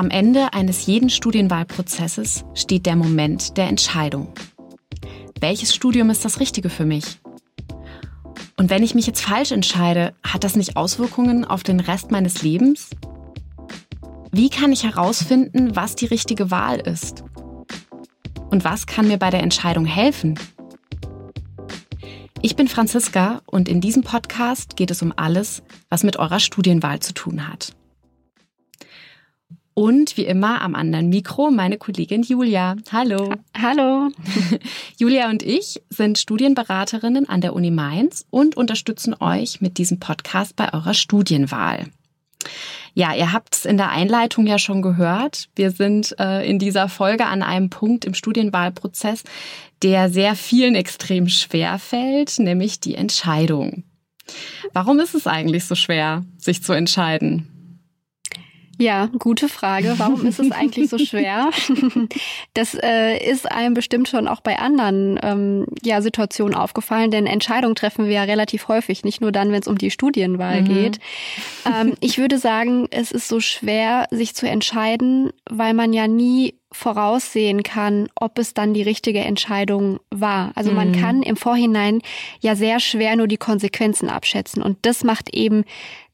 Am Ende eines jeden Studienwahlprozesses steht der Moment der Entscheidung. Welches Studium ist das Richtige für mich? Und wenn ich mich jetzt falsch entscheide, hat das nicht Auswirkungen auf den Rest meines Lebens? Wie kann ich herausfinden, was die richtige Wahl ist? Und was kann mir bei der Entscheidung helfen? Ich bin Franziska und in diesem Podcast geht es um alles, was mit eurer Studienwahl zu tun hat. Und wie immer am anderen Mikro meine Kollegin Julia. Hallo. Hallo. Julia und ich sind Studienberaterinnen an der Uni Mainz und unterstützen euch mit diesem Podcast bei eurer Studienwahl. Ja, ihr habt es in der Einleitung ja schon gehört. Wir sind äh, in dieser Folge an einem Punkt im Studienwahlprozess, der sehr vielen extrem schwer fällt, nämlich die Entscheidung. Warum ist es eigentlich so schwer, sich zu entscheiden? Ja, gute Frage. Warum ist es eigentlich so schwer? Das äh, ist einem bestimmt schon auch bei anderen ähm, ja, Situationen aufgefallen, denn Entscheidungen treffen wir ja relativ häufig, nicht nur dann, wenn es um die Studienwahl mhm. geht. Ähm, ich würde sagen, es ist so schwer, sich zu entscheiden, weil man ja nie voraussehen kann, ob es dann die richtige Entscheidung war. Also man mhm. kann im Vorhinein ja sehr schwer nur die Konsequenzen abschätzen. Und das macht eben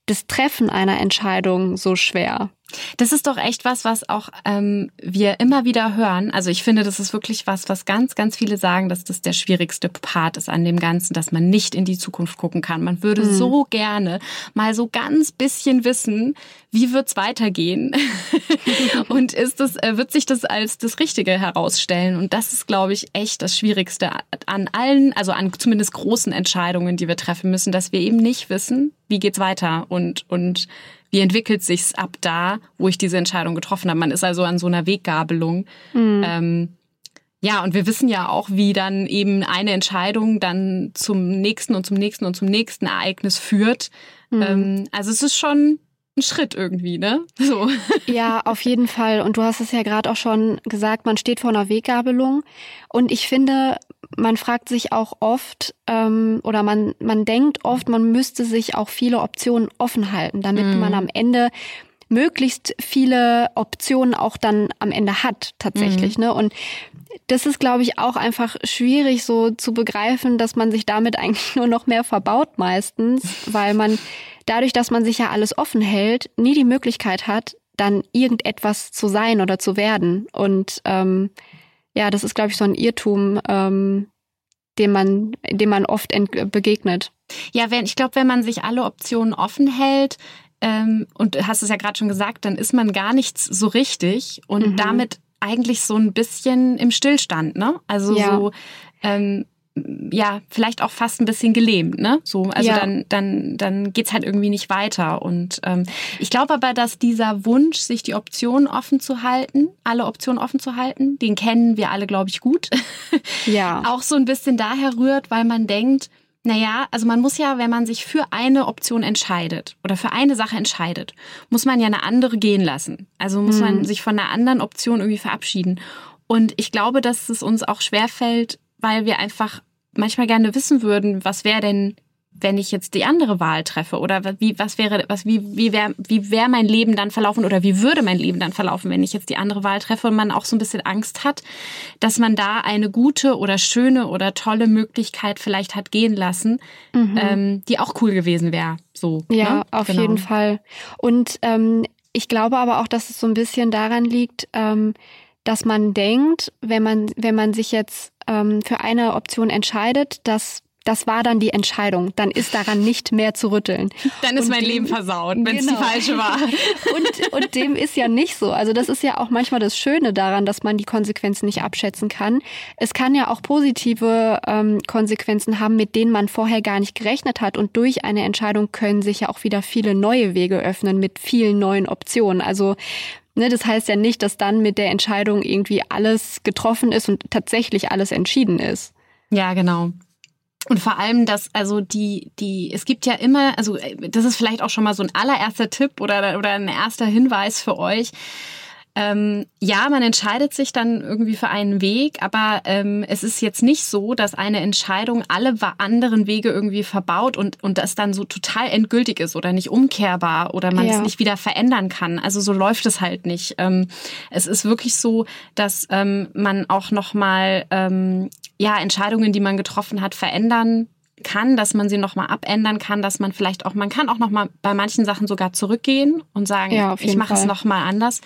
das Treffen einer Entscheidung so schwer. Das ist doch echt was, was auch ähm, wir immer wieder hören. Also ich finde, das ist wirklich was, was ganz, ganz viele sagen, dass das der schwierigste Part ist an dem Ganzen, dass man nicht in die Zukunft gucken kann. Man würde mhm. so gerne mal so ganz bisschen wissen, wie wird's weitergehen und ist das, äh, wird sich das als das Richtige herausstellen. Und das ist, glaube ich, echt das Schwierigste an allen, also an zumindest großen Entscheidungen, die wir treffen müssen, dass wir eben nicht wissen, wie geht's weiter und und wie entwickelt sich's ab da, wo ich diese Entscheidung getroffen habe. Man ist also an so einer Weggabelung. Mhm. Ähm, ja, und wir wissen ja auch, wie dann eben eine Entscheidung dann zum nächsten und zum nächsten und zum nächsten Ereignis führt. Mhm. Ähm, also es ist schon ein Schritt irgendwie, ne? So. Ja, auf jeden Fall. Und du hast es ja gerade auch schon gesagt, man steht vor einer Weggabelung. Und ich finde, man fragt sich auch oft ähm, oder man, man denkt oft, man müsste sich auch viele Optionen offen halten, damit mm. man am Ende möglichst viele Optionen auch dann am Ende hat tatsächlich. Mm. Ne? Und das ist, glaube ich, auch einfach schwierig so zu begreifen, dass man sich damit eigentlich nur noch mehr verbaut meistens, weil man dadurch, dass man sich ja alles offen hält, nie die Möglichkeit hat, dann irgendetwas zu sein oder zu werden. Und ähm, ja, das ist, glaube ich, so ein Irrtum, ähm, dem man, dem man oft begegnet. Ja, wenn, ich glaube, wenn man sich alle Optionen offen hält, ähm, und hast es ja gerade schon gesagt, dann ist man gar nichts so richtig und mhm. damit eigentlich so ein bisschen im Stillstand, ne? Also ja. so ähm, ja, vielleicht auch fast ein bisschen gelähmt, ne? So, also ja. dann, dann, dann geht's halt irgendwie nicht weiter. Und ähm, ich glaube aber, dass dieser Wunsch, sich die Optionen offen zu halten, alle Optionen offen zu halten, den kennen wir alle, glaube ich, gut. Ja. auch so ein bisschen daher rührt, weil man denkt, naja, also man muss ja, wenn man sich für eine Option entscheidet oder für eine Sache entscheidet, muss man ja eine andere gehen lassen. Also muss mhm. man sich von einer anderen Option irgendwie verabschieden. Und ich glaube, dass es uns auch schwerfällt, weil wir einfach manchmal gerne wissen würden, was wäre denn, wenn ich jetzt die andere Wahl treffe oder wie was wäre was wie wie wäre wie wäre mein Leben dann verlaufen oder wie würde mein Leben dann verlaufen, wenn ich jetzt die andere Wahl treffe und man auch so ein bisschen Angst hat, dass man da eine gute oder schöne oder tolle Möglichkeit vielleicht hat gehen lassen, mhm. ähm, die auch cool gewesen wäre. So. Ja, ne? auf genau. jeden Fall. Und ähm, ich glaube aber auch, dass es so ein bisschen daran liegt, ähm, dass man denkt, wenn man, wenn man sich jetzt ähm, für eine Option entscheidet, dass das war dann die Entscheidung. Dann ist daran nicht mehr zu rütteln. Dann ist und mein dem, Leben versaut, wenn es genau. die falsche war. Und, und dem ist ja nicht so. Also das ist ja auch manchmal das Schöne daran, dass man die Konsequenzen nicht abschätzen kann. Es kann ja auch positive ähm, Konsequenzen haben, mit denen man vorher gar nicht gerechnet hat. Und durch eine Entscheidung können sich ja auch wieder viele neue Wege öffnen mit vielen neuen Optionen. Also Ne, das heißt ja nicht, dass dann mit der Entscheidung irgendwie alles getroffen ist und tatsächlich alles entschieden ist. Ja, genau. Und vor allem, dass also die die es gibt ja immer, also das ist vielleicht auch schon mal so ein allererster Tipp oder oder ein erster Hinweis für euch ähm, ja, man entscheidet sich dann irgendwie für einen Weg, aber ähm, es ist jetzt nicht so, dass eine Entscheidung alle anderen Wege irgendwie verbaut und, und das dann so total endgültig ist oder nicht umkehrbar oder man ja. es nicht wieder verändern kann. Also so läuft es halt nicht. Ähm, es ist wirklich so, dass ähm, man auch nochmal ähm, ja, Entscheidungen, die man getroffen hat, verändern kann, dass man sie nochmal abändern kann, dass man vielleicht auch, man kann auch nochmal bei manchen Sachen sogar zurückgehen und sagen, ja, ich mache es nochmal anders.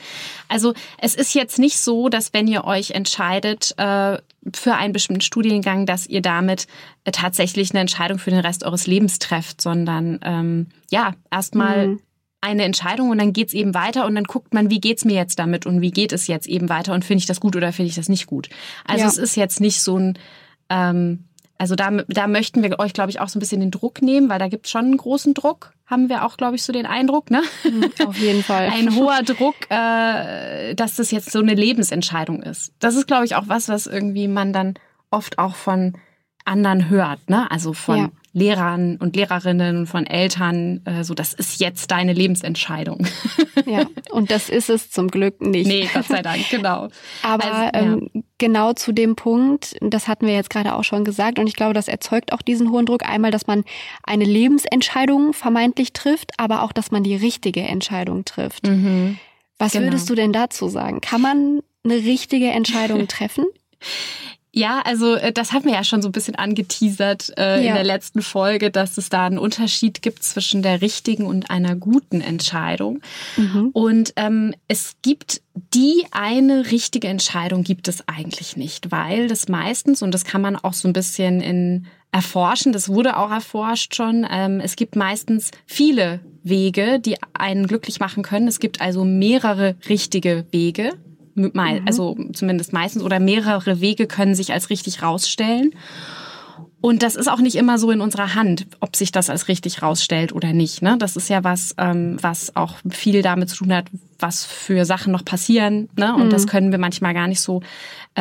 Also es ist jetzt nicht so, dass wenn ihr euch entscheidet äh, für einen bestimmten Studiengang, dass ihr damit äh, tatsächlich eine Entscheidung für den Rest eures Lebens trefft, sondern ähm, ja, erstmal mhm. eine Entscheidung und dann geht's eben weiter und dann guckt man, wie geht's mir jetzt damit und wie geht es jetzt eben weiter und finde ich das gut oder finde ich das nicht gut. Also ja. es ist jetzt nicht so ein ähm, also da, da möchten wir euch, glaube ich, auch so ein bisschen den Druck nehmen, weil da gibt es schon einen großen Druck, haben wir auch, glaube ich, so den Eindruck. Ne? Mhm, auf jeden Fall. Ein hoher Druck, äh, dass das jetzt so eine Lebensentscheidung ist. Das ist, glaube ich, auch was, was irgendwie man dann oft auch von anderen hört. Ne? Also von ja. Lehrern und Lehrerinnen, von Eltern, äh, so das ist jetzt deine Lebensentscheidung. Ja, und das ist es zum Glück nicht. Nee, Gott sei Dank, genau. Aber also, ja. ähm, genau zu dem Punkt, das hatten wir jetzt gerade auch schon gesagt, und ich glaube, das erzeugt auch diesen hohen Druck. Einmal, dass man eine Lebensentscheidung vermeintlich trifft, aber auch, dass man die richtige Entscheidung trifft. Mhm. Was genau. würdest du denn dazu sagen? Kann man eine richtige Entscheidung treffen? Ja, also äh, das haben wir ja schon so ein bisschen angeteasert äh, ja. in der letzten Folge, dass es da einen Unterschied gibt zwischen der richtigen und einer guten Entscheidung. Mhm. Und ähm, es gibt die eine richtige Entscheidung gibt es eigentlich nicht, weil das meistens, und das kann man auch so ein bisschen in erforschen, das wurde auch erforscht schon, ähm, es gibt meistens viele Wege, die einen glücklich machen können. Es gibt also mehrere richtige Wege, Mhm. also zumindest meistens, oder mehrere Wege können sich als richtig rausstellen. Und das ist auch nicht immer so in unserer Hand, ob sich das als richtig rausstellt oder nicht. Ne? Das ist ja was, ähm, was auch viel damit zu tun hat, was für Sachen noch passieren. Ne? Und mhm. das können wir manchmal gar nicht so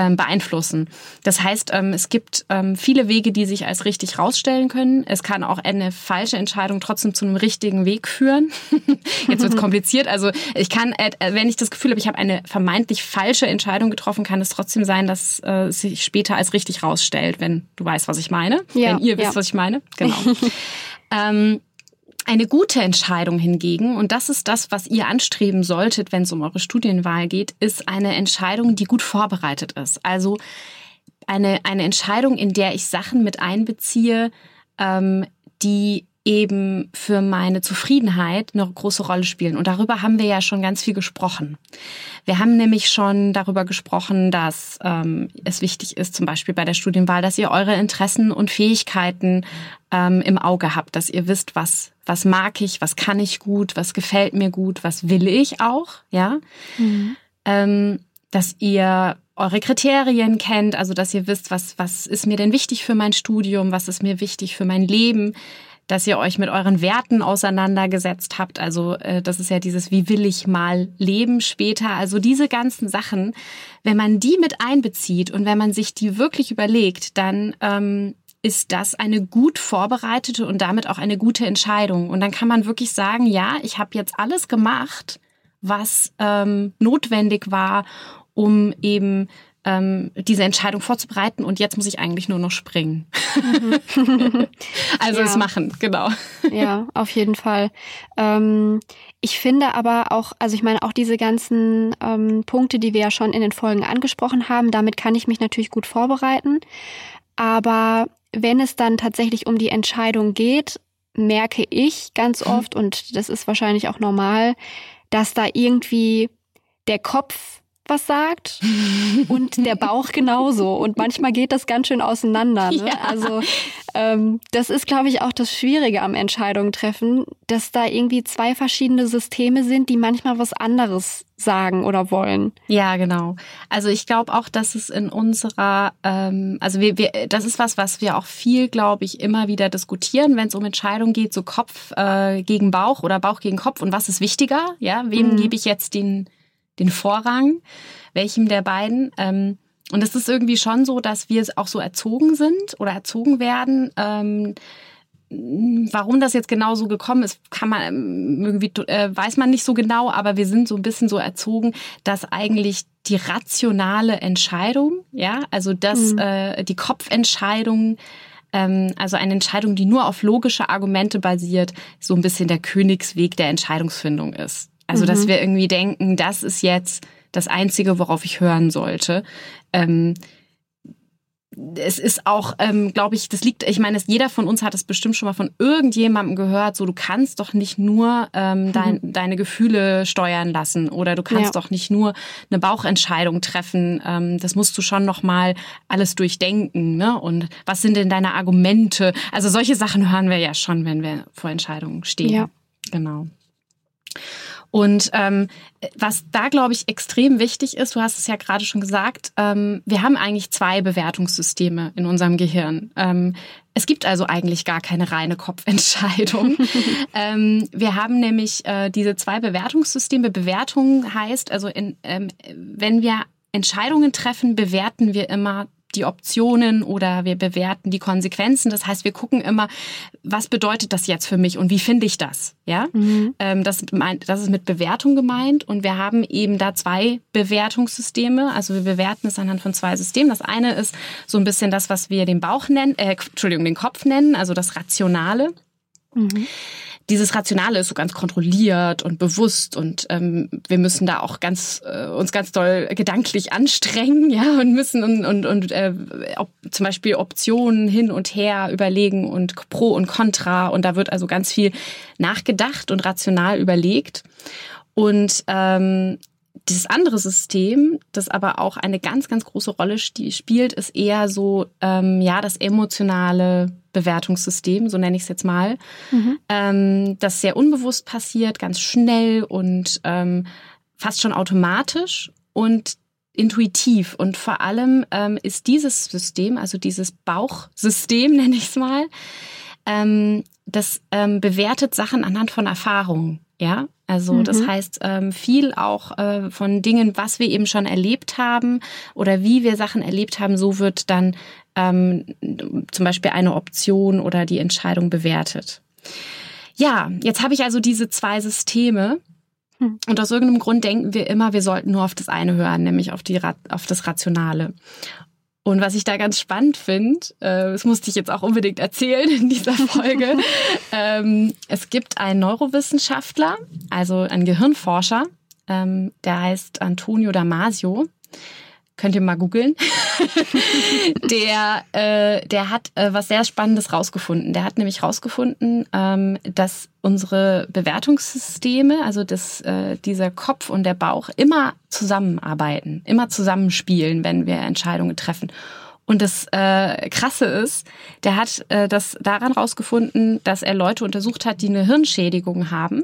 beeinflussen. Das heißt, ähm, es gibt ähm, viele Wege, die sich als richtig rausstellen können. Es kann auch eine falsche Entscheidung trotzdem zu einem richtigen Weg führen. Jetzt wird es kompliziert. Also ich kann, äh, wenn ich das Gefühl habe, ich habe eine vermeintlich falsche Entscheidung getroffen, kann es trotzdem sein, dass äh, es sich später als richtig rausstellt, wenn du weißt, was ich meine. Ja, wenn ihr wisst, ja. was ich meine. Genau. ähm, eine gute Entscheidung hingegen, und das ist das, was ihr anstreben solltet, wenn es um eure Studienwahl geht, ist eine Entscheidung, die gut vorbereitet ist. Also eine, eine Entscheidung, in der ich Sachen mit einbeziehe, ähm, die eben für meine Zufriedenheit eine große Rolle spielen. Und darüber haben wir ja schon ganz viel gesprochen. Wir haben nämlich schon darüber gesprochen, dass ähm, es wichtig ist, zum Beispiel bei der Studienwahl, dass ihr eure Interessen und Fähigkeiten ähm, im Auge habt, dass ihr wisst, was, was mag ich, was kann ich gut, was gefällt mir gut, was will ich auch, ja. Mhm. Ähm, dass ihr eure Kriterien kennt, also dass ihr wisst, was, was ist mir denn wichtig für mein Studium, was ist mir wichtig für mein Leben, dass ihr euch mit euren Werten auseinandergesetzt habt. Also äh, das ist ja dieses, wie will ich mal leben später. Also diese ganzen Sachen, wenn man die mit einbezieht und wenn man sich die wirklich überlegt, dann ähm, ist das eine gut vorbereitete und damit auch eine gute Entscheidung. Und dann kann man wirklich sagen, ja, ich habe jetzt alles gemacht, was ähm, notwendig war, um eben ähm, diese Entscheidung vorzubereiten und jetzt muss ich eigentlich nur noch springen. Mhm. also ja. es machen, genau. Ja, auf jeden Fall. Ähm, ich finde aber auch, also ich meine auch diese ganzen ähm, Punkte, die wir ja schon in den Folgen angesprochen haben, damit kann ich mich natürlich gut vorbereiten. Aber wenn es dann tatsächlich um die Entscheidung geht, merke ich ganz mhm. oft, und das ist wahrscheinlich auch normal, dass da irgendwie der Kopf was sagt und der Bauch genauso. Und manchmal geht das ganz schön auseinander. Ne? Ja. Also ähm, das ist, glaube ich, auch das Schwierige am Entscheidungen treffen, dass da irgendwie zwei verschiedene Systeme sind, die manchmal was anderes sagen oder wollen. Ja, genau. Also ich glaube auch, dass es in unserer, ähm, also wir, wir, das ist was, was wir auch viel, glaube ich, immer wieder diskutieren, wenn es um Entscheidungen geht, so Kopf äh, gegen Bauch oder Bauch gegen Kopf und was ist wichtiger? Ja, wem mhm. gebe ich jetzt den den Vorrang, welchem der beiden. Ähm, und es ist irgendwie schon so, dass wir auch so erzogen sind oder erzogen werden, ähm, warum das jetzt genau so gekommen ist, kann man ähm, irgendwie äh, weiß man nicht so genau, aber wir sind so ein bisschen so erzogen, dass eigentlich die rationale Entscheidung, ja, also dass mhm. äh, die Kopfentscheidung ähm, also eine Entscheidung, die nur auf logische Argumente basiert, so ein bisschen der Königsweg der Entscheidungsfindung ist. Also, mhm. dass wir irgendwie denken, das ist jetzt das Einzige, worauf ich hören sollte. Ähm, es ist auch, ähm, glaube ich, das liegt, ich meine, jeder von uns hat es bestimmt schon mal von irgendjemandem gehört, so du kannst doch nicht nur ähm, dein, mhm. deine Gefühle steuern lassen oder du kannst ja. doch nicht nur eine Bauchentscheidung treffen. Ähm, das musst du schon nochmal alles durchdenken. Ne? Und was sind denn deine Argumente? Also solche Sachen hören wir ja schon, wenn wir vor Entscheidungen stehen. Ja. Genau. Und ähm, was da, glaube ich, extrem wichtig ist, du hast es ja gerade schon gesagt, ähm, wir haben eigentlich zwei Bewertungssysteme in unserem Gehirn. Ähm, es gibt also eigentlich gar keine reine Kopfentscheidung. ähm, wir haben nämlich äh, diese zwei Bewertungssysteme. Bewertung heißt also, in, ähm, wenn wir Entscheidungen treffen, bewerten wir immer die Optionen oder wir bewerten die Konsequenzen. Das heißt, wir gucken immer, was bedeutet das jetzt für mich und wie finde ich das? Ja, mhm. Ähm, das, das ist mit Bewertung gemeint und wir haben eben da zwei Bewertungssysteme. Also wir bewerten es anhand von zwei Systemen. Das eine ist so ein bisschen das, was wir den Bauch nennen, äh, Entschuldigung, den Kopf nennen, also das Rationale. Mhm dieses Rationale ist so ganz kontrolliert und bewusst und ähm, wir müssen da auch ganz äh, uns ganz doll gedanklich anstrengen, ja, und müssen und, und, und äh, ob, zum Beispiel Optionen hin und her überlegen und Pro und Contra und da wird also ganz viel nachgedacht und rational überlegt. Und ähm, dieses andere System, das aber auch eine ganz, ganz große Rolle spielt, ist eher so, ähm, ja, das emotionale Bewertungssystem, so nenne ich es jetzt mal, mhm. ähm, das sehr unbewusst passiert, ganz schnell und ähm, fast schon automatisch und intuitiv. Und vor allem ähm, ist dieses System, also dieses Bauchsystem, nenne ich es mal, ähm, das ähm, bewertet Sachen anhand von Erfahrungen. Ja, also mhm. das heißt ähm, viel auch äh, von Dingen, was wir eben schon erlebt haben oder wie wir Sachen erlebt haben, so wird dann ähm, zum Beispiel eine Option oder die Entscheidung bewertet. Ja, jetzt habe ich also diese zwei Systeme. Hm. Und aus irgendeinem Grund denken wir immer, wir sollten nur auf das eine hören, nämlich auf, die, auf das Rationale. Und was ich da ganz spannend finde, äh, das musste ich jetzt auch unbedingt erzählen in dieser Folge, ähm, es gibt einen Neurowissenschaftler, also einen Gehirnforscher, ähm, der heißt Antonio Damasio könnt ihr mal googeln. der, äh, der hat äh, was sehr Spannendes rausgefunden. Der hat nämlich rausgefunden, ähm, dass unsere Bewertungssysteme, also das, äh, dieser Kopf und der Bauch, immer zusammenarbeiten, immer zusammenspielen, wenn wir Entscheidungen treffen. Und das äh, Krasse ist, der hat äh, das daran rausgefunden, dass er Leute untersucht hat, die eine Hirnschädigung haben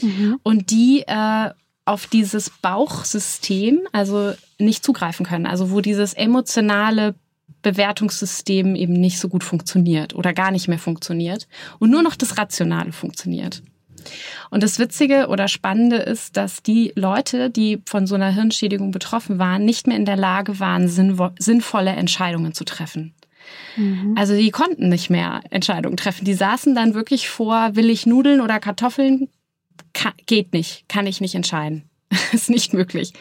mhm. und die äh, auf dieses Bauchsystem also nicht zugreifen können. Also wo dieses emotionale Bewertungssystem eben nicht so gut funktioniert oder gar nicht mehr funktioniert und nur noch das Rationale funktioniert. Und das Witzige oder Spannende ist, dass die Leute, die von so einer Hirnschädigung betroffen waren, nicht mehr in der Lage waren, sinnvolle Entscheidungen zu treffen. Mhm. Also die konnten nicht mehr Entscheidungen treffen. Die saßen dann wirklich vor, will ich Nudeln oder Kartoffeln kann, geht nicht, kann ich nicht entscheiden. ist nicht möglich.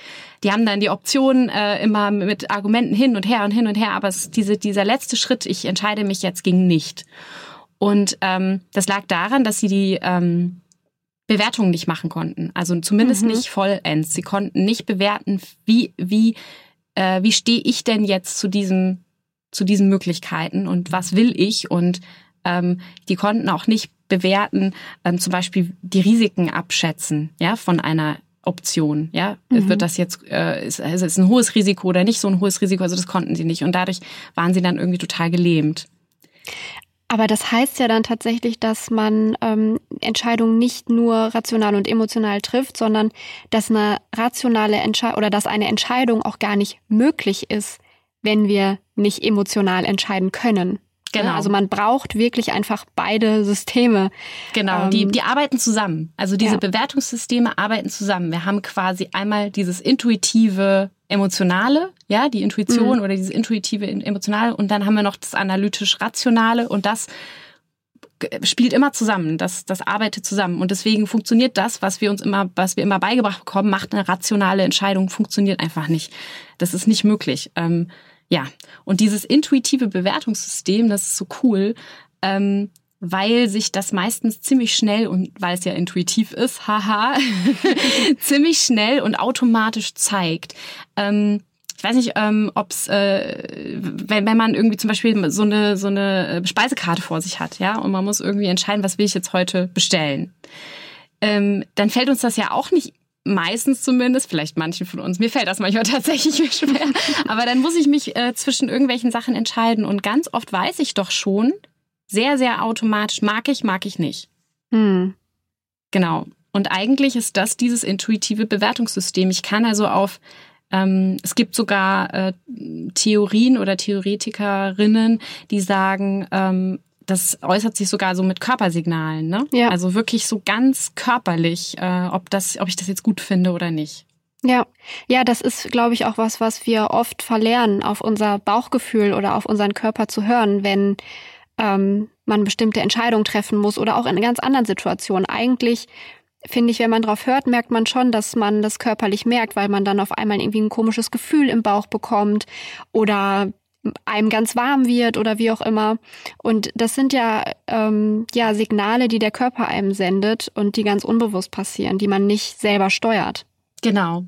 Die haben dann die Option äh, immer mit Argumenten hin und her und hin und her, aber es, diese, dieser letzte Schritt, ich entscheide mich jetzt, ging nicht. Und ähm, das lag daran, dass sie die ähm, Bewertungen nicht machen konnten. Also zumindest mhm. nicht vollends. Sie konnten nicht bewerten, wie, wie, äh, wie stehe ich denn jetzt zu diesem, zu diesen Möglichkeiten und was will ich und ähm, die konnten auch nicht bewerten, ähm, zum Beispiel die Risiken abschätzen, ja, von einer Option, ja, mhm. wird das jetzt, äh, ist, ist es ein hohes Risiko oder nicht so ein hohes Risiko, also das konnten sie nicht und dadurch waren sie dann irgendwie total gelähmt. Aber das heißt ja dann tatsächlich, dass man ähm, Entscheidungen nicht nur rational und emotional trifft, sondern dass eine rationale Entscheidung oder dass eine Entscheidung auch gar nicht möglich ist, wenn wir nicht emotional entscheiden können. Ne? Genau. Also man braucht wirklich einfach beide Systeme. Genau, ähm, die, die arbeiten zusammen. Also diese ja. Bewertungssysteme arbeiten zusammen. Wir haben quasi einmal dieses intuitive, emotionale, ja, die Intuition mhm. oder dieses intuitive, emotionale und dann haben wir noch das analytisch-rationale und das spielt immer zusammen, das, das arbeitet zusammen. Und deswegen funktioniert das, was wir uns immer, was wir immer beigebracht bekommen, macht eine rationale Entscheidung, funktioniert einfach nicht. Das ist nicht möglich. Ähm, ja, und dieses intuitive Bewertungssystem, das ist so cool, ähm, weil sich das meistens ziemlich schnell und weil es ja intuitiv ist, haha, ziemlich schnell und automatisch zeigt. Ähm, ich weiß nicht, ähm, ob es, äh, wenn, wenn man irgendwie zum Beispiel so eine, so eine Speisekarte vor sich hat, ja, und man muss irgendwie entscheiden, was will ich jetzt heute bestellen, ähm, dann fällt uns das ja auch nicht meistens zumindest, vielleicht manchen von uns, mir fällt das manchmal tatsächlich schwer, aber dann muss ich mich äh, zwischen irgendwelchen Sachen entscheiden und ganz oft weiß ich doch schon, sehr, sehr automatisch, mag ich, mag ich nicht. Hm. Genau. Und eigentlich ist das dieses intuitive Bewertungssystem. Ich kann also auf ähm, es gibt sogar äh, Theorien oder Theoretikerinnen, die sagen, ähm, das äußert sich sogar so mit Körpersignalen, ne? Ja. Also wirklich so ganz körperlich, äh, ob das, ob ich das jetzt gut finde oder nicht. Ja, ja, das ist, glaube ich, auch was, was wir oft verlernen, auf unser Bauchgefühl oder auf unseren Körper zu hören, wenn ähm, man bestimmte Entscheidungen treffen muss oder auch in ganz anderen Situationen. Eigentlich finde ich, wenn man drauf hört, merkt man schon, dass man das körperlich merkt, weil man dann auf einmal irgendwie ein komisches Gefühl im Bauch bekommt oder einem ganz warm wird oder wie auch immer. Und das sind ja, ähm, ja Signale, die der Körper einem sendet und die ganz unbewusst passieren, die man nicht selber steuert. Genau.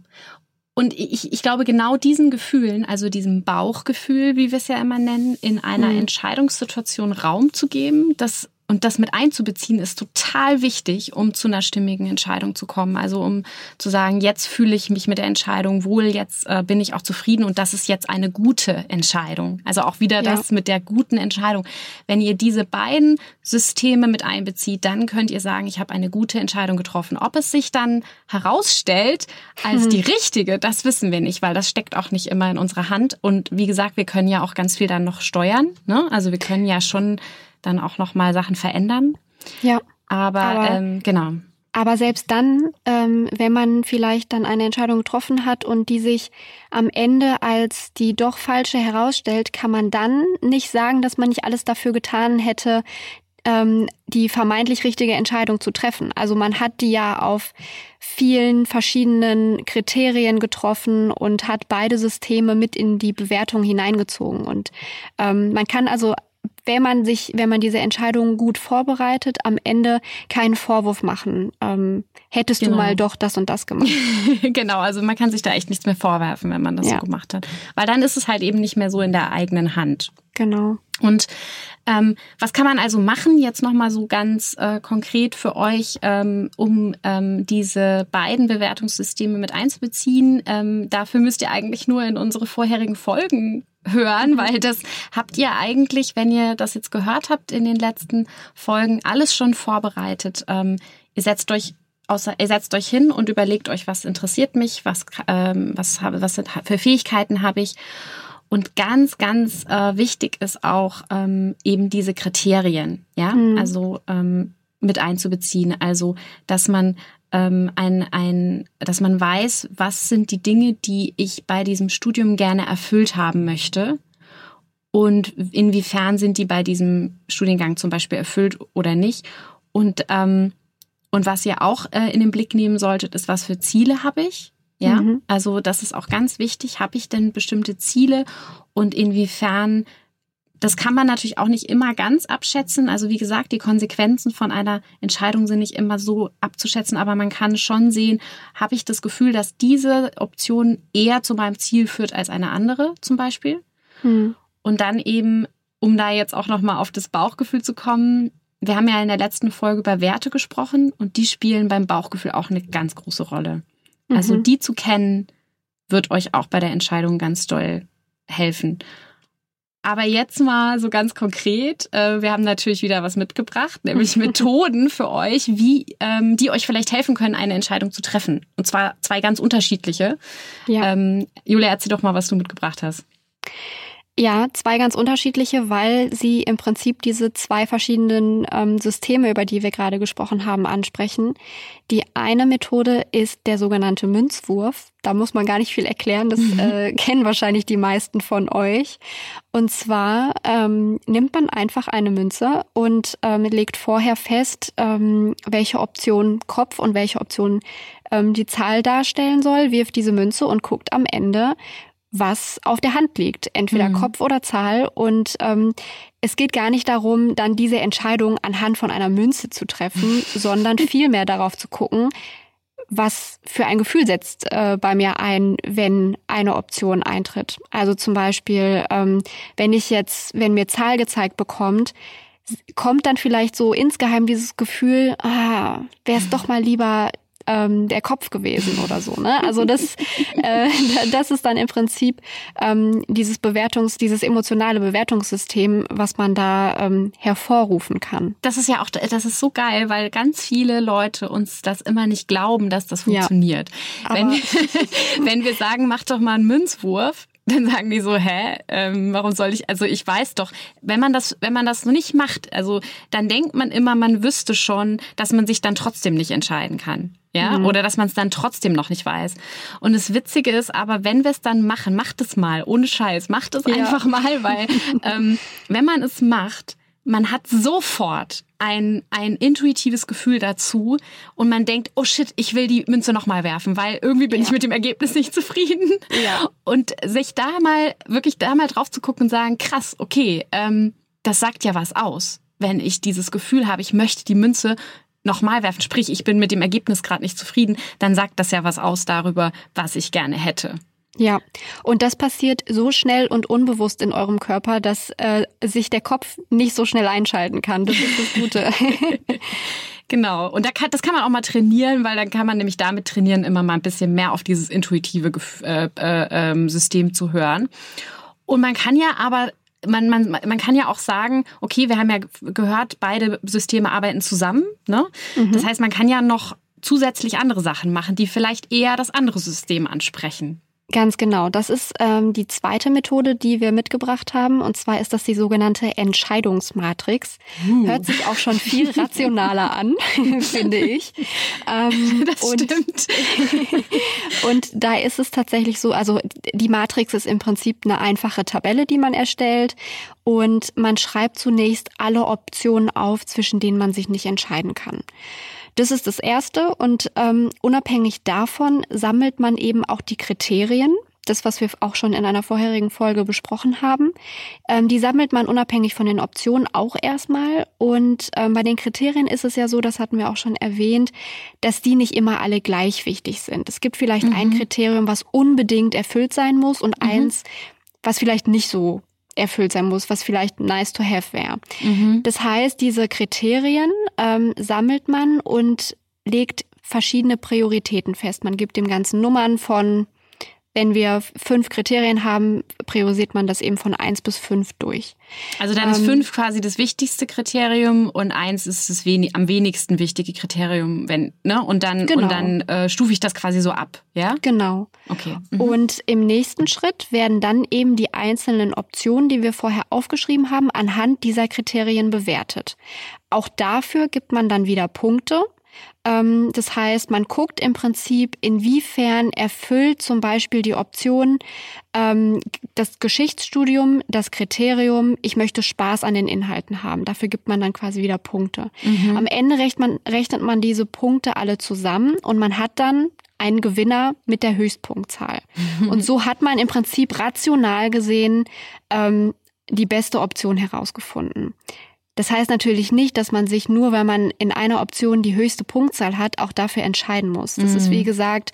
Und ich, ich glaube, genau diesen Gefühlen, also diesem Bauchgefühl, wie wir es ja immer nennen, in einer mhm. Entscheidungssituation Raum zu geben, das und das mit einzubeziehen ist total wichtig, um zu einer stimmigen Entscheidung zu kommen. Also um zu sagen, jetzt fühle ich mich mit der Entscheidung wohl, jetzt äh, bin ich auch zufrieden und das ist jetzt eine gute Entscheidung. Also auch wieder ja. das mit der guten Entscheidung. Wenn ihr diese beiden Systeme mit einbezieht, dann könnt ihr sagen, ich habe eine gute Entscheidung getroffen. Ob es sich dann herausstellt als hm. die richtige, das wissen wir nicht, weil das steckt auch nicht immer in unserer Hand. Und wie gesagt, wir können ja auch ganz viel dann noch steuern. Ne? Also wir können ja schon dann auch noch mal Sachen verändern. Ja. Aber, aber ähm, genau. Aber selbst dann, ähm, wenn man vielleicht dann eine Entscheidung getroffen hat und die sich am Ende als die doch falsche herausstellt, kann man dann nicht sagen, dass man nicht alles dafür getan hätte, ähm, die vermeintlich richtige Entscheidung zu treffen. Also man hat die ja auf vielen verschiedenen Kriterien getroffen und hat beide Systeme mit in die Bewertung hineingezogen. Und ähm, man kann also wenn man sich, wenn man diese Entscheidung gut vorbereitet, am Ende keinen Vorwurf machen. Ähm, hättest genau. du mal doch das und das gemacht. genau, also man kann sich da echt nichts mehr vorwerfen, wenn man das ja. so gemacht hat. Weil dann ist es halt eben nicht mehr so in der eigenen Hand. Genau. Und ähm, was kann man also machen, jetzt nochmal so ganz äh, konkret für euch, ähm, um ähm, diese beiden Bewertungssysteme mit einzubeziehen? Ähm, dafür müsst ihr eigentlich nur in unsere vorherigen Folgen hören, weil das habt ihr eigentlich, wenn ihr das jetzt gehört habt in den letzten Folgen, alles schon vorbereitet. Ähm, ihr setzt euch außer ihr setzt euch hin und überlegt euch, was interessiert mich, was ähm, was habe, was für Fähigkeiten habe ich. Und ganz, ganz äh, wichtig ist auch ähm, eben diese Kriterien, ja, mhm. also ähm, mit einzubeziehen. Also, dass man ähm, ein, ein, dass man weiß, was sind die Dinge, die ich bei diesem Studium gerne erfüllt haben möchte und inwiefern sind die bei diesem Studiengang zum Beispiel erfüllt oder nicht. Und, ähm, und was ihr auch äh, in den Blick nehmen solltet, ist, was für Ziele habe ich. Ja, mhm. also das ist auch ganz wichtig. Habe ich denn bestimmte Ziele und inwiefern das kann man natürlich auch nicht immer ganz abschätzen. Also wie gesagt, die Konsequenzen von einer Entscheidung sind nicht immer so abzuschätzen, aber man kann schon sehen, habe ich das Gefühl, dass diese Option eher zu meinem Ziel führt als eine andere zum Beispiel. Hm. Und dann eben, um da jetzt auch nochmal auf das Bauchgefühl zu kommen, wir haben ja in der letzten Folge über Werte gesprochen und die spielen beim Bauchgefühl auch eine ganz große Rolle. Also mhm. die zu kennen, wird euch auch bei der Entscheidung ganz doll helfen. Aber jetzt mal so ganz konkret. Äh, wir haben natürlich wieder was mitgebracht, nämlich Methoden für euch, wie, ähm, die euch vielleicht helfen können, eine Entscheidung zu treffen. Und zwar zwei ganz unterschiedliche. Ja. Ähm, Julia, erzähl doch mal, was du mitgebracht hast. Ja, zwei ganz unterschiedliche, weil sie im Prinzip diese zwei verschiedenen ähm, Systeme, über die wir gerade gesprochen haben, ansprechen. Die eine Methode ist der sogenannte Münzwurf. Da muss man gar nicht viel erklären, das mhm. äh, kennen wahrscheinlich die meisten von euch. Und zwar ähm, nimmt man einfach eine Münze und ähm, legt vorher fest, ähm, welche Option Kopf und welche Option ähm, die Zahl darstellen soll, wirft diese Münze und guckt am Ende, was auf der Hand liegt, entweder mhm. Kopf oder Zahl. Und ähm, es geht gar nicht darum, dann diese Entscheidung anhand von einer Münze zu treffen, sondern vielmehr darauf zu gucken, was für ein Gefühl setzt äh, bei mir ein, wenn eine Option eintritt. Also zum Beispiel, ähm, wenn ich jetzt, wenn mir Zahl gezeigt bekommt, kommt dann vielleicht so insgeheim dieses Gefühl, ah, wäre es doch mal lieber ähm, der Kopf gewesen oder so. Ne? Also das, äh, das ist dann im Prinzip ähm, dieses Bewertungs, dieses emotionale Bewertungssystem, was man da ähm, hervorrufen kann. Das ist ja auch, das ist so geil, weil ganz viele Leute uns das immer nicht glauben, dass das funktioniert. Ja, wenn, wenn wir sagen, mach doch mal einen Münzwurf, dann sagen die so, hä, ähm, warum soll ich, also ich weiß doch, wenn man das, wenn man das noch nicht macht, also dann denkt man immer, man wüsste schon, dass man sich dann trotzdem nicht entscheiden kann. Ja, mhm. oder dass man es dann trotzdem noch nicht weiß. Und das Witzige ist aber, wenn wir es dann machen, macht es mal, ohne Scheiß, macht es ja. einfach mal, weil ähm, wenn man es macht, man hat sofort ein, ein intuitives Gefühl dazu und man denkt, oh shit, ich will die Münze nochmal werfen, weil irgendwie bin ja. ich mit dem Ergebnis nicht zufrieden. Ja. Und sich da mal, wirklich da mal drauf zu gucken und sagen, krass, okay, ähm, das sagt ja was aus, wenn ich dieses Gefühl habe, ich möchte die Münze nochmal werfen, sprich, ich bin mit dem Ergebnis gerade nicht zufrieden, dann sagt das ja was aus darüber, was ich gerne hätte. Ja, und das passiert so schnell und unbewusst in eurem Körper, dass äh, sich der Kopf nicht so schnell einschalten kann. Das ist das Gute. Genau. Und da kann, das kann man auch mal trainieren, weil dann kann man nämlich damit trainieren, immer mal ein bisschen mehr auf dieses intuitive äh, äh, ähm, System zu hören. Und man kann ja aber man, man, man kann ja auch sagen, okay, wir haben ja gehört, beide Systeme arbeiten zusammen. Ne? Mhm. Das heißt, man kann ja noch zusätzlich andere Sachen machen, die vielleicht eher das andere System ansprechen. Ganz genau. Das ist ähm, die zweite Methode, die wir mitgebracht haben. Und zwar ist das die sogenannte Entscheidungsmatrix. Uh. Hört sich auch schon viel rationaler an, finde ich. Ähm, das und, stimmt. und da ist es tatsächlich so, also die Matrix ist im Prinzip eine einfache Tabelle, die man erstellt. Und man schreibt zunächst alle Optionen auf, zwischen denen man sich nicht entscheiden kann. Das ist das Erste und ähm, unabhängig davon sammelt man eben auch die Kriterien, das, was wir auch schon in einer vorherigen Folge besprochen haben. Ähm, die sammelt man unabhängig von den Optionen auch erstmal. Und ähm, bei den Kriterien ist es ja so, das hatten wir auch schon erwähnt, dass die nicht immer alle gleich wichtig sind. Es gibt vielleicht mhm. ein Kriterium, was unbedingt erfüllt sein muss und mhm. eins, was vielleicht nicht so erfüllt sein muss, was vielleicht nice to have wäre. Mhm. Das heißt, diese Kriterien ähm, sammelt man und legt verschiedene Prioritäten fest. Man gibt dem Ganzen Nummern von wenn wir fünf Kriterien haben, priorisiert man das eben von eins bis fünf durch. Also dann ist ähm, fünf quasi das wichtigste Kriterium und eins ist das wenig, am wenigsten wichtige Kriterium, wenn, ne? Und dann, genau. und dann äh, stufe ich das quasi so ab, ja? Genau. Okay. Mhm. Und im nächsten Schritt werden dann eben die einzelnen Optionen, die wir vorher aufgeschrieben haben, anhand dieser Kriterien bewertet. Auch dafür gibt man dann wieder Punkte. Ähm, das heißt, man guckt im Prinzip, inwiefern erfüllt zum Beispiel die Option ähm, das Geschichtsstudium, das Kriterium, ich möchte Spaß an den Inhalten haben. Dafür gibt man dann quasi wieder Punkte. Mhm. Am Ende rechnet man, rechnet man diese Punkte alle zusammen und man hat dann einen Gewinner mit der Höchstpunktzahl. Und so hat man im Prinzip rational gesehen ähm, die beste Option herausgefunden. Das heißt natürlich nicht, dass man sich nur, weil man in einer Option die höchste Punktzahl hat, auch dafür entscheiden muss. Das mhm. ist, wie gesagt,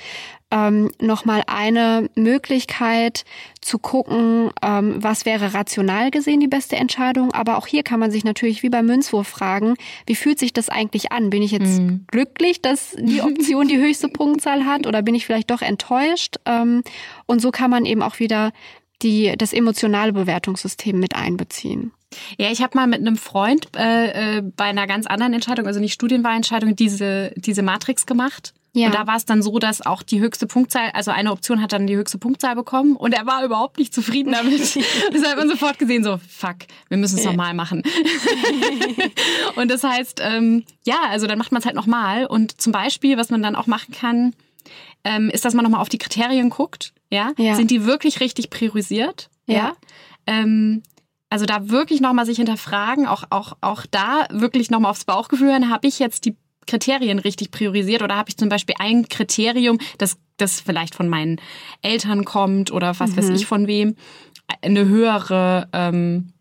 ähm, nochmal eine Möglichkeit zu gucken, ähm, was wäre rational gesehen die beste Entscheidung. Aber auch hier kann man sich natürlich wie beim Münzwurf fragen, wie fühlt sich das eigentlich an? Bin ich jetzt mhm. glücklich, dass die Option die höchste Punktzahl hat oder bin ich vielleicht doch enttäuscht? Ähm, und so kann man eben auch wieder die, das emotionale Bewertungssystem mit einbeziehen. Ja, ich habe mal mit einem Freund äh, äh, bei einer ganz anderen Entscheidung, also nicht Studienwahlentscheidung, diese, diese Matrix gemacht. Ja. Und da war es dann so, dass auch die höchste Punktzahl, also eine Option hat dann die höchste Punktzahl bekommen und er war überhaupt nicht zufrieden damit. das hat man sofort gesehen, so, fuck, wir müssen es nochmal machen. und das heißt, ähm, ja, also dann macht man es halt nochmal. Und zum Beispiel, was man dann auch machen kann, ähm, ist, dass man nochmal auf die Kriterien guckt. Ja? ja? Sind die wirklich richtig priorisiert? Ja. ja? Ähm, also da wirklich nochmal sich hinterfragen, auch, auch, auch da wirklich nochmal aufs Bauchgefühl hören, habe ich jetzt die Kriterien richtig priorisiert oder habe ich zum Beispiel ein Kriterium, das, das vielleicht von meinen Eltern kommt oder was mhm. weiß ich von wem, eine höhere ähm,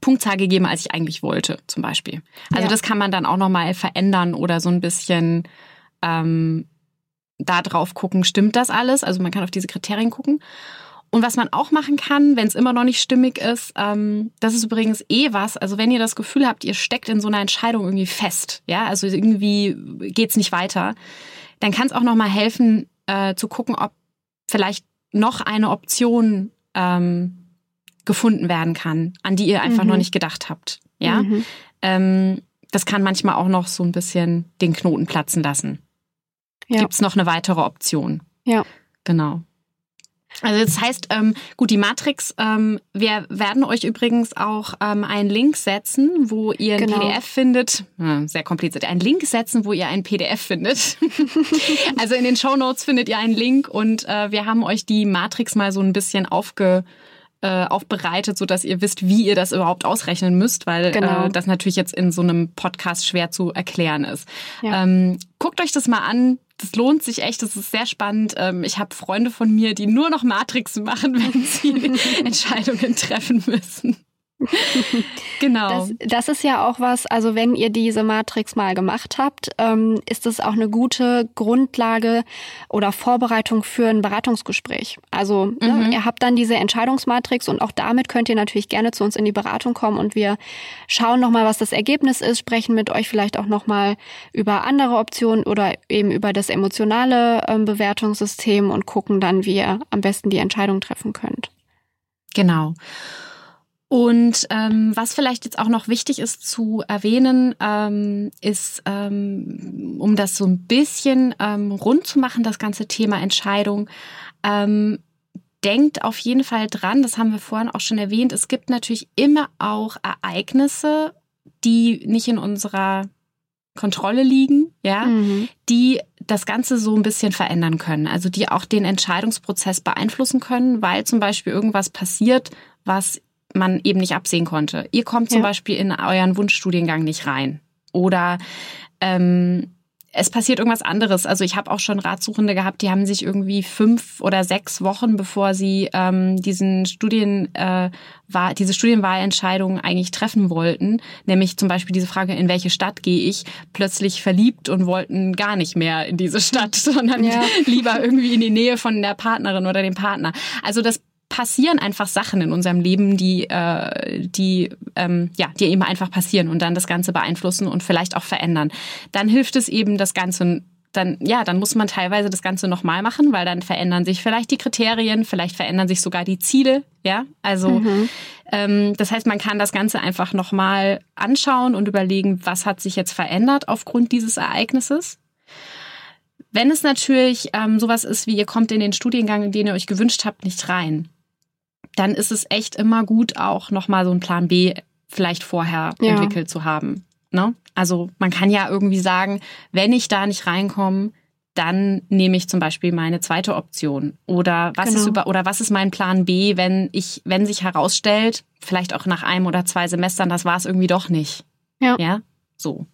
Punktzahl gegeben, als ich eigentlich wollte, zum Beispiel. Also ja. das kann man dann auch nochmal verändern oder so ein bisschen ähm, da drauf gucken, stimmt das alles? Also man kann auf diese Kriterien gucken. Und was man auch machen kann, wenn es immer noch nicht stimmig ist, ähm, das ist übrigens eh was. Also wenn ihr das Gefühl habt, ihr steckt in so einer Entscheidung irgendwie fest, ja, also irgendwie geht's nicht weiter, dann kann es auch noch mal helfen äh, zu gucken, ob vielleicht noch eine Option ähm, gefunden werden kann, an die ihr einfach mhm. noch nicht gedacht habt. Ja, mhm. ähm, das kann manchmal auch noch so ein bisschen den Knoten platzen lassen. Ja. Gibt es noch eine weitere Option? Ja. Genau. Also das heißt, ähm, gut, die Matrix, ähm, wir werden euch übrigens auch ähm, einen Link setzen, wo ihr ein genau. PDF findet. Hm, sehr kompliziert. Einen Link setzen, wo ihr ein PDF findet. also in den Show Notes findet ihr einen Link und äh, wir haben euch die Matrix mal so ein bisschen aufge äh, aufbereitet, so dass ihr wisst, wie ihr das überhaupt ausrechnen müsst, weil genau. äh, das natürlich jetzt in so einem Podcast schwer zu erklären ist. Ja. Ähm, guckt euch das mal an das lohnt sich echt, das ist sehr spannend. Ähm, ich habe Freunde von mir, die nur noch Matrix machen, wenn sie Entscheidungen treffen müssen. genau. Das, das, ist ja auch was, also wenn ihr diese Matrix mal gemacht habt, ähm, ist das auch eine gute Grundlage oder Vorbereitung für ein Beratungsgespräch. Also ne, mhm. ne, ihr habt dann diese Entscheidungsmatrix und auch damit könnt ihr natürlich gerne zu uns in die Beratung kommen und wir schauen nochmal, was das Ergebnis ist, sprechen mit euch vielleicht auch nochmal über andere Optionen oder eben über das emotionale ähm, Bewertungssystem und gucken dann, wie ihr am besten die Entscheidung treffen könnt. Genau. Und ähm, was vielleicht jetzt auch noch wichtig ist zu erwähnen, ähm, ist, ähm, um das so ein bisschen ähm, rund zu machen, das ganze Thema Entscheidung, ähm, denkt auf jeden Fall dran, das haben wir vorhin auch schon erwähnt, es gibt natürlich immer auch Ereignisse, die nicht in unserer Kontrolle liegen, ja, mhm. die das Ganze so ein bisschen verändern können, also die auch den Entscheidungsprozess beeinflussen können, weil zum Beispiel irgendwas passiert, was man eben nicht absehen konnte. Ihr kommt zum ja. Beispiel in euren Wunschstudiengang nicht rein. Oder ähm, es passiert irgendwas anderes. Also ich habe auch schon Ratsuchende gehabt, die haben sich irgendwie fünf oder sechs Wochen, bevor sie ähm, diesen Studien, äh, war, diese Studienwahlentscheidung eigentlich treffen wollten, nämlich zum Beispiel diese Frage, in welche Stadt gehe ich, plötzlich verliebt und wollten gar nicht mehr in diese Stadt, sondern ja. lieber irgendwie in die Nähe von der Partnerin oder dem Partner. Also das passieren einfach Sachen in unserem Leben, die, äh, die, ähm, ja, die eben einfach passieren und dann das Ganze beeinflussen und vielleicht auch verändern. Dann hilft es eben, das Ganze dann, ja, dann muss man teilweise das Ganze nochmal machen, weil dann verändern sich vielleicht die Kriterien, vielleicht verändern sich sogar die Ziele, ja. Also mhm. ähm, das heißt, man kann das Ganze einfach nochmal anschauen und überlegen, was hat sich jetzt verändert aufgrund dieses Ereignisses. Wenn es natürlich ähm, sowas ist, wie ihr kommt in den Studiengang, den ihr euch gewünscht habt, nicht rein, dann ist es echt immer gut, auch nochmal so einen Plan B vielleicht vorher ja. entwickelt zu haben. Ne? Also man kann ja irgendwie sagen, wenn ich da nicht reinkomme, dann nehme ich zum Beispiel meine zweite Option. Oder was genau. ist über oder was ist mein Plan B, wenn ich, wenn sich herausstellt, vielleicht auch nach einem oder zwei Semestern, das war es irgendwie doch nicht. Ja. Ja, so.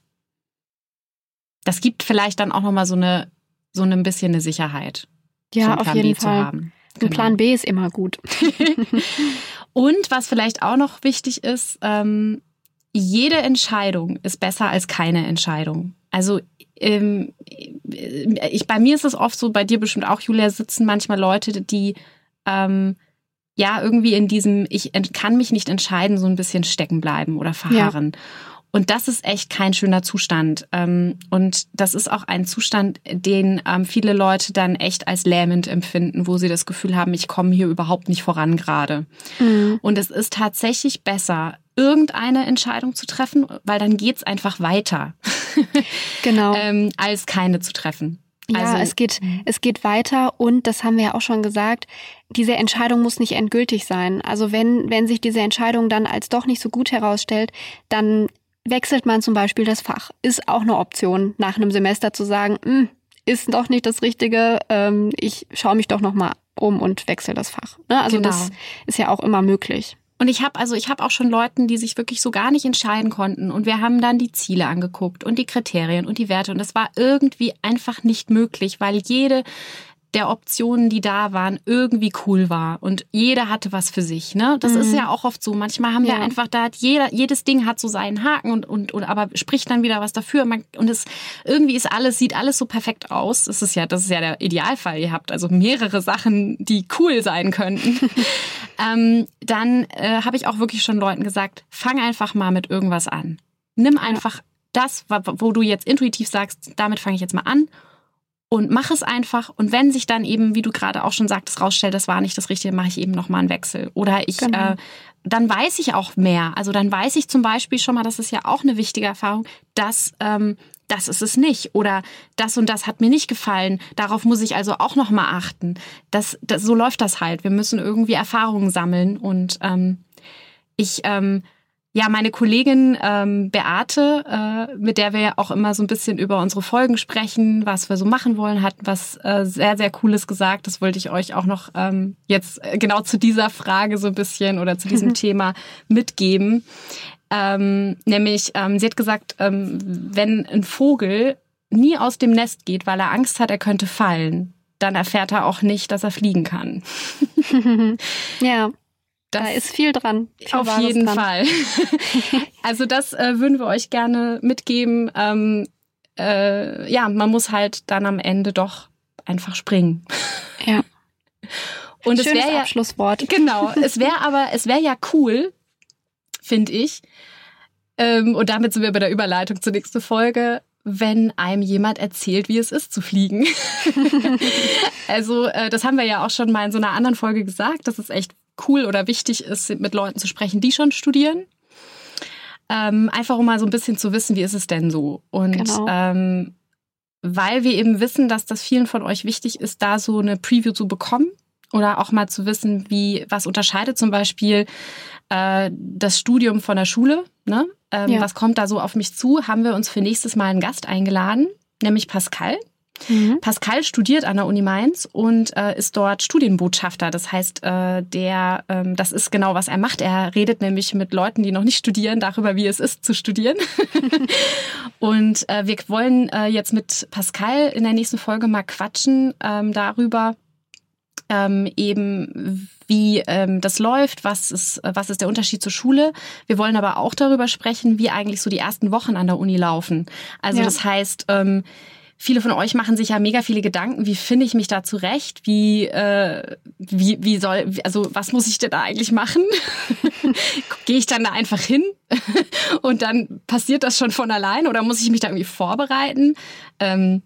Das gibt vielleicht dann auch nochmal so eine, so ein bisschen eine Sicherheit. Ja, auf jeden B Fall. Genau. Ein Plan B ist immer gut. Und was vielleicht auch noch wichtig ist, ähm, jede Entscheidung ist besser als keine Entscheidung. Also ähm, ich, bei mir ist es oft so, bei dir bestimmt auch, Julia, sitzen manchmal Leute, die ähm, ja irgendwie in diesem, ich kann mich nicht entscheiden, so ein bisschen stecken bleiben oder verharren. Ja. Und das ist echt kein schöner Zustand. Ähm, und das ist auch ein Zustand, den ähm, viele Leute dann echt als lähmend empfinden, wo sie das Gefühl haben, ich komme hier überhaupt nicht voran gerade. Mhm. Und es ist tatsächlich besser, irgendeine Entscheidung zu treffen, weil dann geht's einfach weiter. Genau. ähm, als keine zu treffen. Ja, also, es geht, mhm. es geht weiter und das haben wir ja auch schon gesagt, diese Entscheidung muss nicht endgültig sein. Also wenn, wenn sich diese Entscheidung dann als doch nicht so gut herausstellt, dann wechselt man zum Beispiel das Fach. Ist auch eine Option, nach einem Semester zu sagen, hm, ist doch nicht das Richtige, ähm, ich schaue mich doch nochmal um und wechsle das Fach. Ne? Also genau. das ist ja auch immer möglich. Und ich habe also ich habe auch schon Leuten, die sich wirklich so gar nicht entscheiden konnten und wir haben dann die Ziele angeguckt und die Kriterien und die Werte und es war irgendwie einfach nicht möglich, weil jede der Optionen, die da waren, irgendwie cool war. Und jeder hatte was für sich. Ne? Das mhm. ist ja auch oft so. Manchmal haben ja. wir einfach, da hat jeder, jedes Ding hat so seinen Haken und, und, und aber spricht dann wieder was dafür. und es irgendwie ist alles, sieht alles so perfekt aus. Das ist ja, das ist ja der Idealfall. Ihr habt also mehrere Sachen, die cool sein könnten. ähm, dann äh, habe ich auch wirklich schon Leuten gesagt, fang einfach mal mit irgendwas an. Nimm einfach ja. das, wo du jetzt intuitiv sagst, damit fange ich jetzt mal an und mach es einfach. Und wenn sich dann eben, wie du gerade auch schon sagtest, rausstellt, das war nicht das Richtige, mache ich eben nochmal einen Wechsel. Oder ich, genau. äh, dann weiß ich auch mehr. Also dann weiß ich zum Beispiel schon mal, das ist ja auch eine wichtige Erfahrung, dass ähm, das ist es nicht. Oder das und das hat mir nicht gefallen. Darauf muss ich also auch nochmal achten. Das, das, so läuft das halt. Wir müssen irgendwie Erfahrungen sammeln. Und ähm, ich ähm, ja, meine Kollegin ähm, Beate, äh, mit der wir ja auch immer so ein bisschen über unsere Folgen sprechen, was wir so machen wollen, hat was äh, sehr, sehr Cooles gesagt. Das wollte ich euch auch noch ähm, jetzt genau zu dieser Frage so ein bisschen oder zu diesem Thema mitgeben. Ähm, nämlich, ähm, sie hat gesagt, ähm, wenn ein Vogel nie aus dem Nest geht, weil er Angst hat, er könnte fallen, dann erfährt er auch nicht, dass er fliegen kann. ja. Das da ist viel dran. Viel auf jeden dran. Fall. also das äh, würden wir euch gerne mitgeben. Ähm, äh, ja, man muss halt dann am Ende doch einfach springen. Ja. Und Schönes es wäre ja Abschlusswort. Genau. Es wäre aber, es wäre ja cool, finde ich. Ähm, und damit sind wir bei der Überleitung zur nächsten Folge wenn einem jemand erzählt, wie es ist zu fliegen. also äh, das haben wir ja auch schon mal in so einer anderen Folge gesagt, dass es echt cool oder wichtig ist, mit Leuten zu sprechen, die schon studieren. Ähm, einfach um mal so ein bisschen zu wissen, wie ist es denn so. Und genau. ähm, weil wir eben wissen, dass das vielen von euch wichtig ist, da so eine Preview zu bekommen oder auch mal zu wissen, wie was unterscheidet zum Beispiel äh, das Studium von der Schule. Ne? Ähm, ja. Was kommt da so auf mich zu? Haben wir uns für nächstes Mal einen Gast eingeladen, nämlich Pascal. Mhm. Pascal studiert an der Uni Mainz und äh, ist dort Studienbotschafter. Das heißt, äh, der, ähm, das ist genau, was er macht. Er redet nämlich mit Leuten, die noch nicht studieren, darüber, wie es ist zu studieren. und äh, wir wollen äh, jetzt mit Pascal in der nächsten Folge mal quatschen ähm, darüber, ähm, eben wie ähm, das läuft, was ist, was ist der Unterschied zur Schule. Wir wollen aber auch darüber sprechen, wie eigentlich so die ersten Wochen an der Uni laufen. Also ja. das heißt, ähm, Viele von euch machen sich ja mega viele Gedanken, wie finde ich mich da zurecht? Wie, äh, wie, wie soll, also was muss ich denn da eigentlich machen? Gehe ich dann da einfach hin und dann passiert das schon von allein oder muss ich mich da irgendwie vorbereiten? Ähm,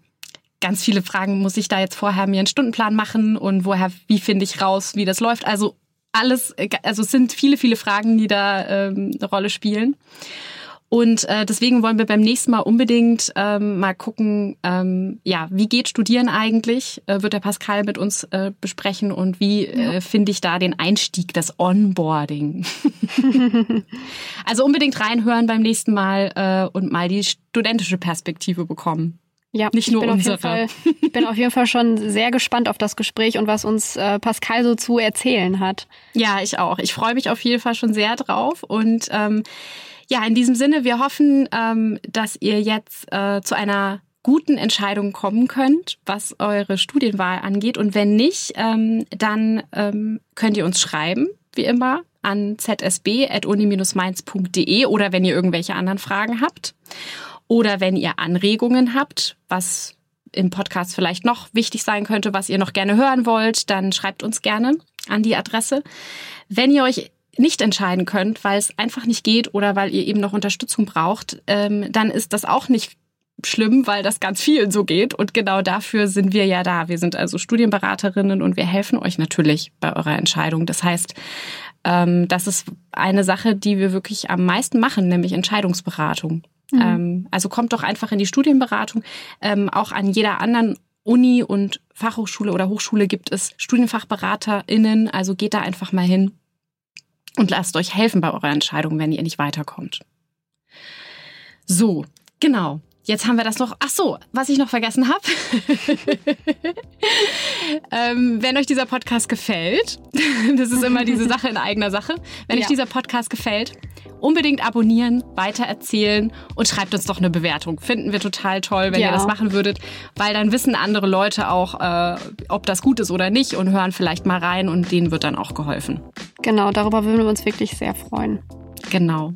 ganz viele Fragen, muss ich da jetzt vorher mir einen Stundenplan machen und woher, wie finde ich raus, wie das läuft? Also alles, also es sind viele, viele Fragen, die da ähm, eine Rolle spielen. Und äh, deswegen wollen wir beim nächsten Mal unbedingt ähm, mal gucken, ähm, ja, wie geht Studieren eigentlich? Äh, wird der Pascal mit uns äh, besprechen und wie äh, finde ich da den Einstieg, das Onboarding? also unbedingt reinhören beim nächsten Mal äh, und mal die studentische Perspektive bekommen. Ja, nicht nur ich bin unsere. Auf jeden Fall, ich bin auf jeden Fall schon sehr gespannt auf das Gespräch und was uns äh, Pascal so zu erzählen hat. Ja, ich auch. Ich freue mich auf jeden Fall schon sehr drauf und ähm, ja, in diesem Sinne, wir hoffen, ähm, dass ihr jetzt äh, zu einer guten Entscheidung kommen könnt, was eure Studienwahl angeht. Und wenn nicht, ähm, dann ähm, könnt ihr uns schreiben, wie immer, an zsb.uni-mainz.de oder wenn ihr irgendwelche anderen Fragen habt. Oder wenn ihr Anregungen habt, was im Podcast vielleicht noch wichtig sein könnte, was ihr noch gerne hören wollt, dann schreibt uns gerne an die Adresse. Wenn ihr euch nicht entscheiden könnt, weil es einfach nicht geht oder weil ihr eben noch Unterstützung braucht, ähm, dann ist das auch nicht schlimm, weil das ganz vielen so geht. Und genau dafür sind wir ja da. Wir sind also Studienberaterinnen und wir helfen euch natürlich bei eurer Entscheidung. Das heißt, ähm, das ist eine Sache, die wir wirklich am meisten machen, nämlich Entscheidungsberatung. Mhm. Ähm, also kommt doch einfach in die Studienberatung. Ähm, auch an jeder anderen Uni und Fachhochschule oder Hochschule gibt es StudienfachberaterInnen. Also geht da einfach mal hin und lasst euch helfen bei eurer Entscheidung, wenn ihr nicht weiterkommt. So, genau. Jetzt haben wir das noch. Ach so, was ich noch vergessen habe. ähm, wenn euch dieser Podcast gefällt, das ist immer diese Sache in eigener Sache. Wenn ja. euch dieser Podcast gefällt, unbedingt abonnieren, weitererzählen und schreibt uns doch eine Bewertung. Finden wir total toll, wenn ja. ihr das machen würdet, weil dann wissen andere Leute auch, äh, ob das gut ist oder nicht und hören vielleicht mal rein und denen wird dann auch geholfen. Genau, darüber würden wir uns wirklich sehr freuen. Genau.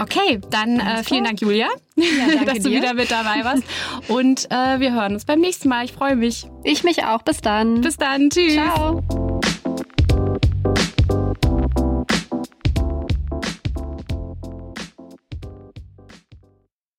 Okay, dann äh, vielen Dank, Julia, ja, dass du dir. wieder mit dabei warst. Und äh, wir hören uns beim nächsten Mal. Ich freue mich. Ich mich auch. Bis dann. Bis dann. Tschüss. Ciao.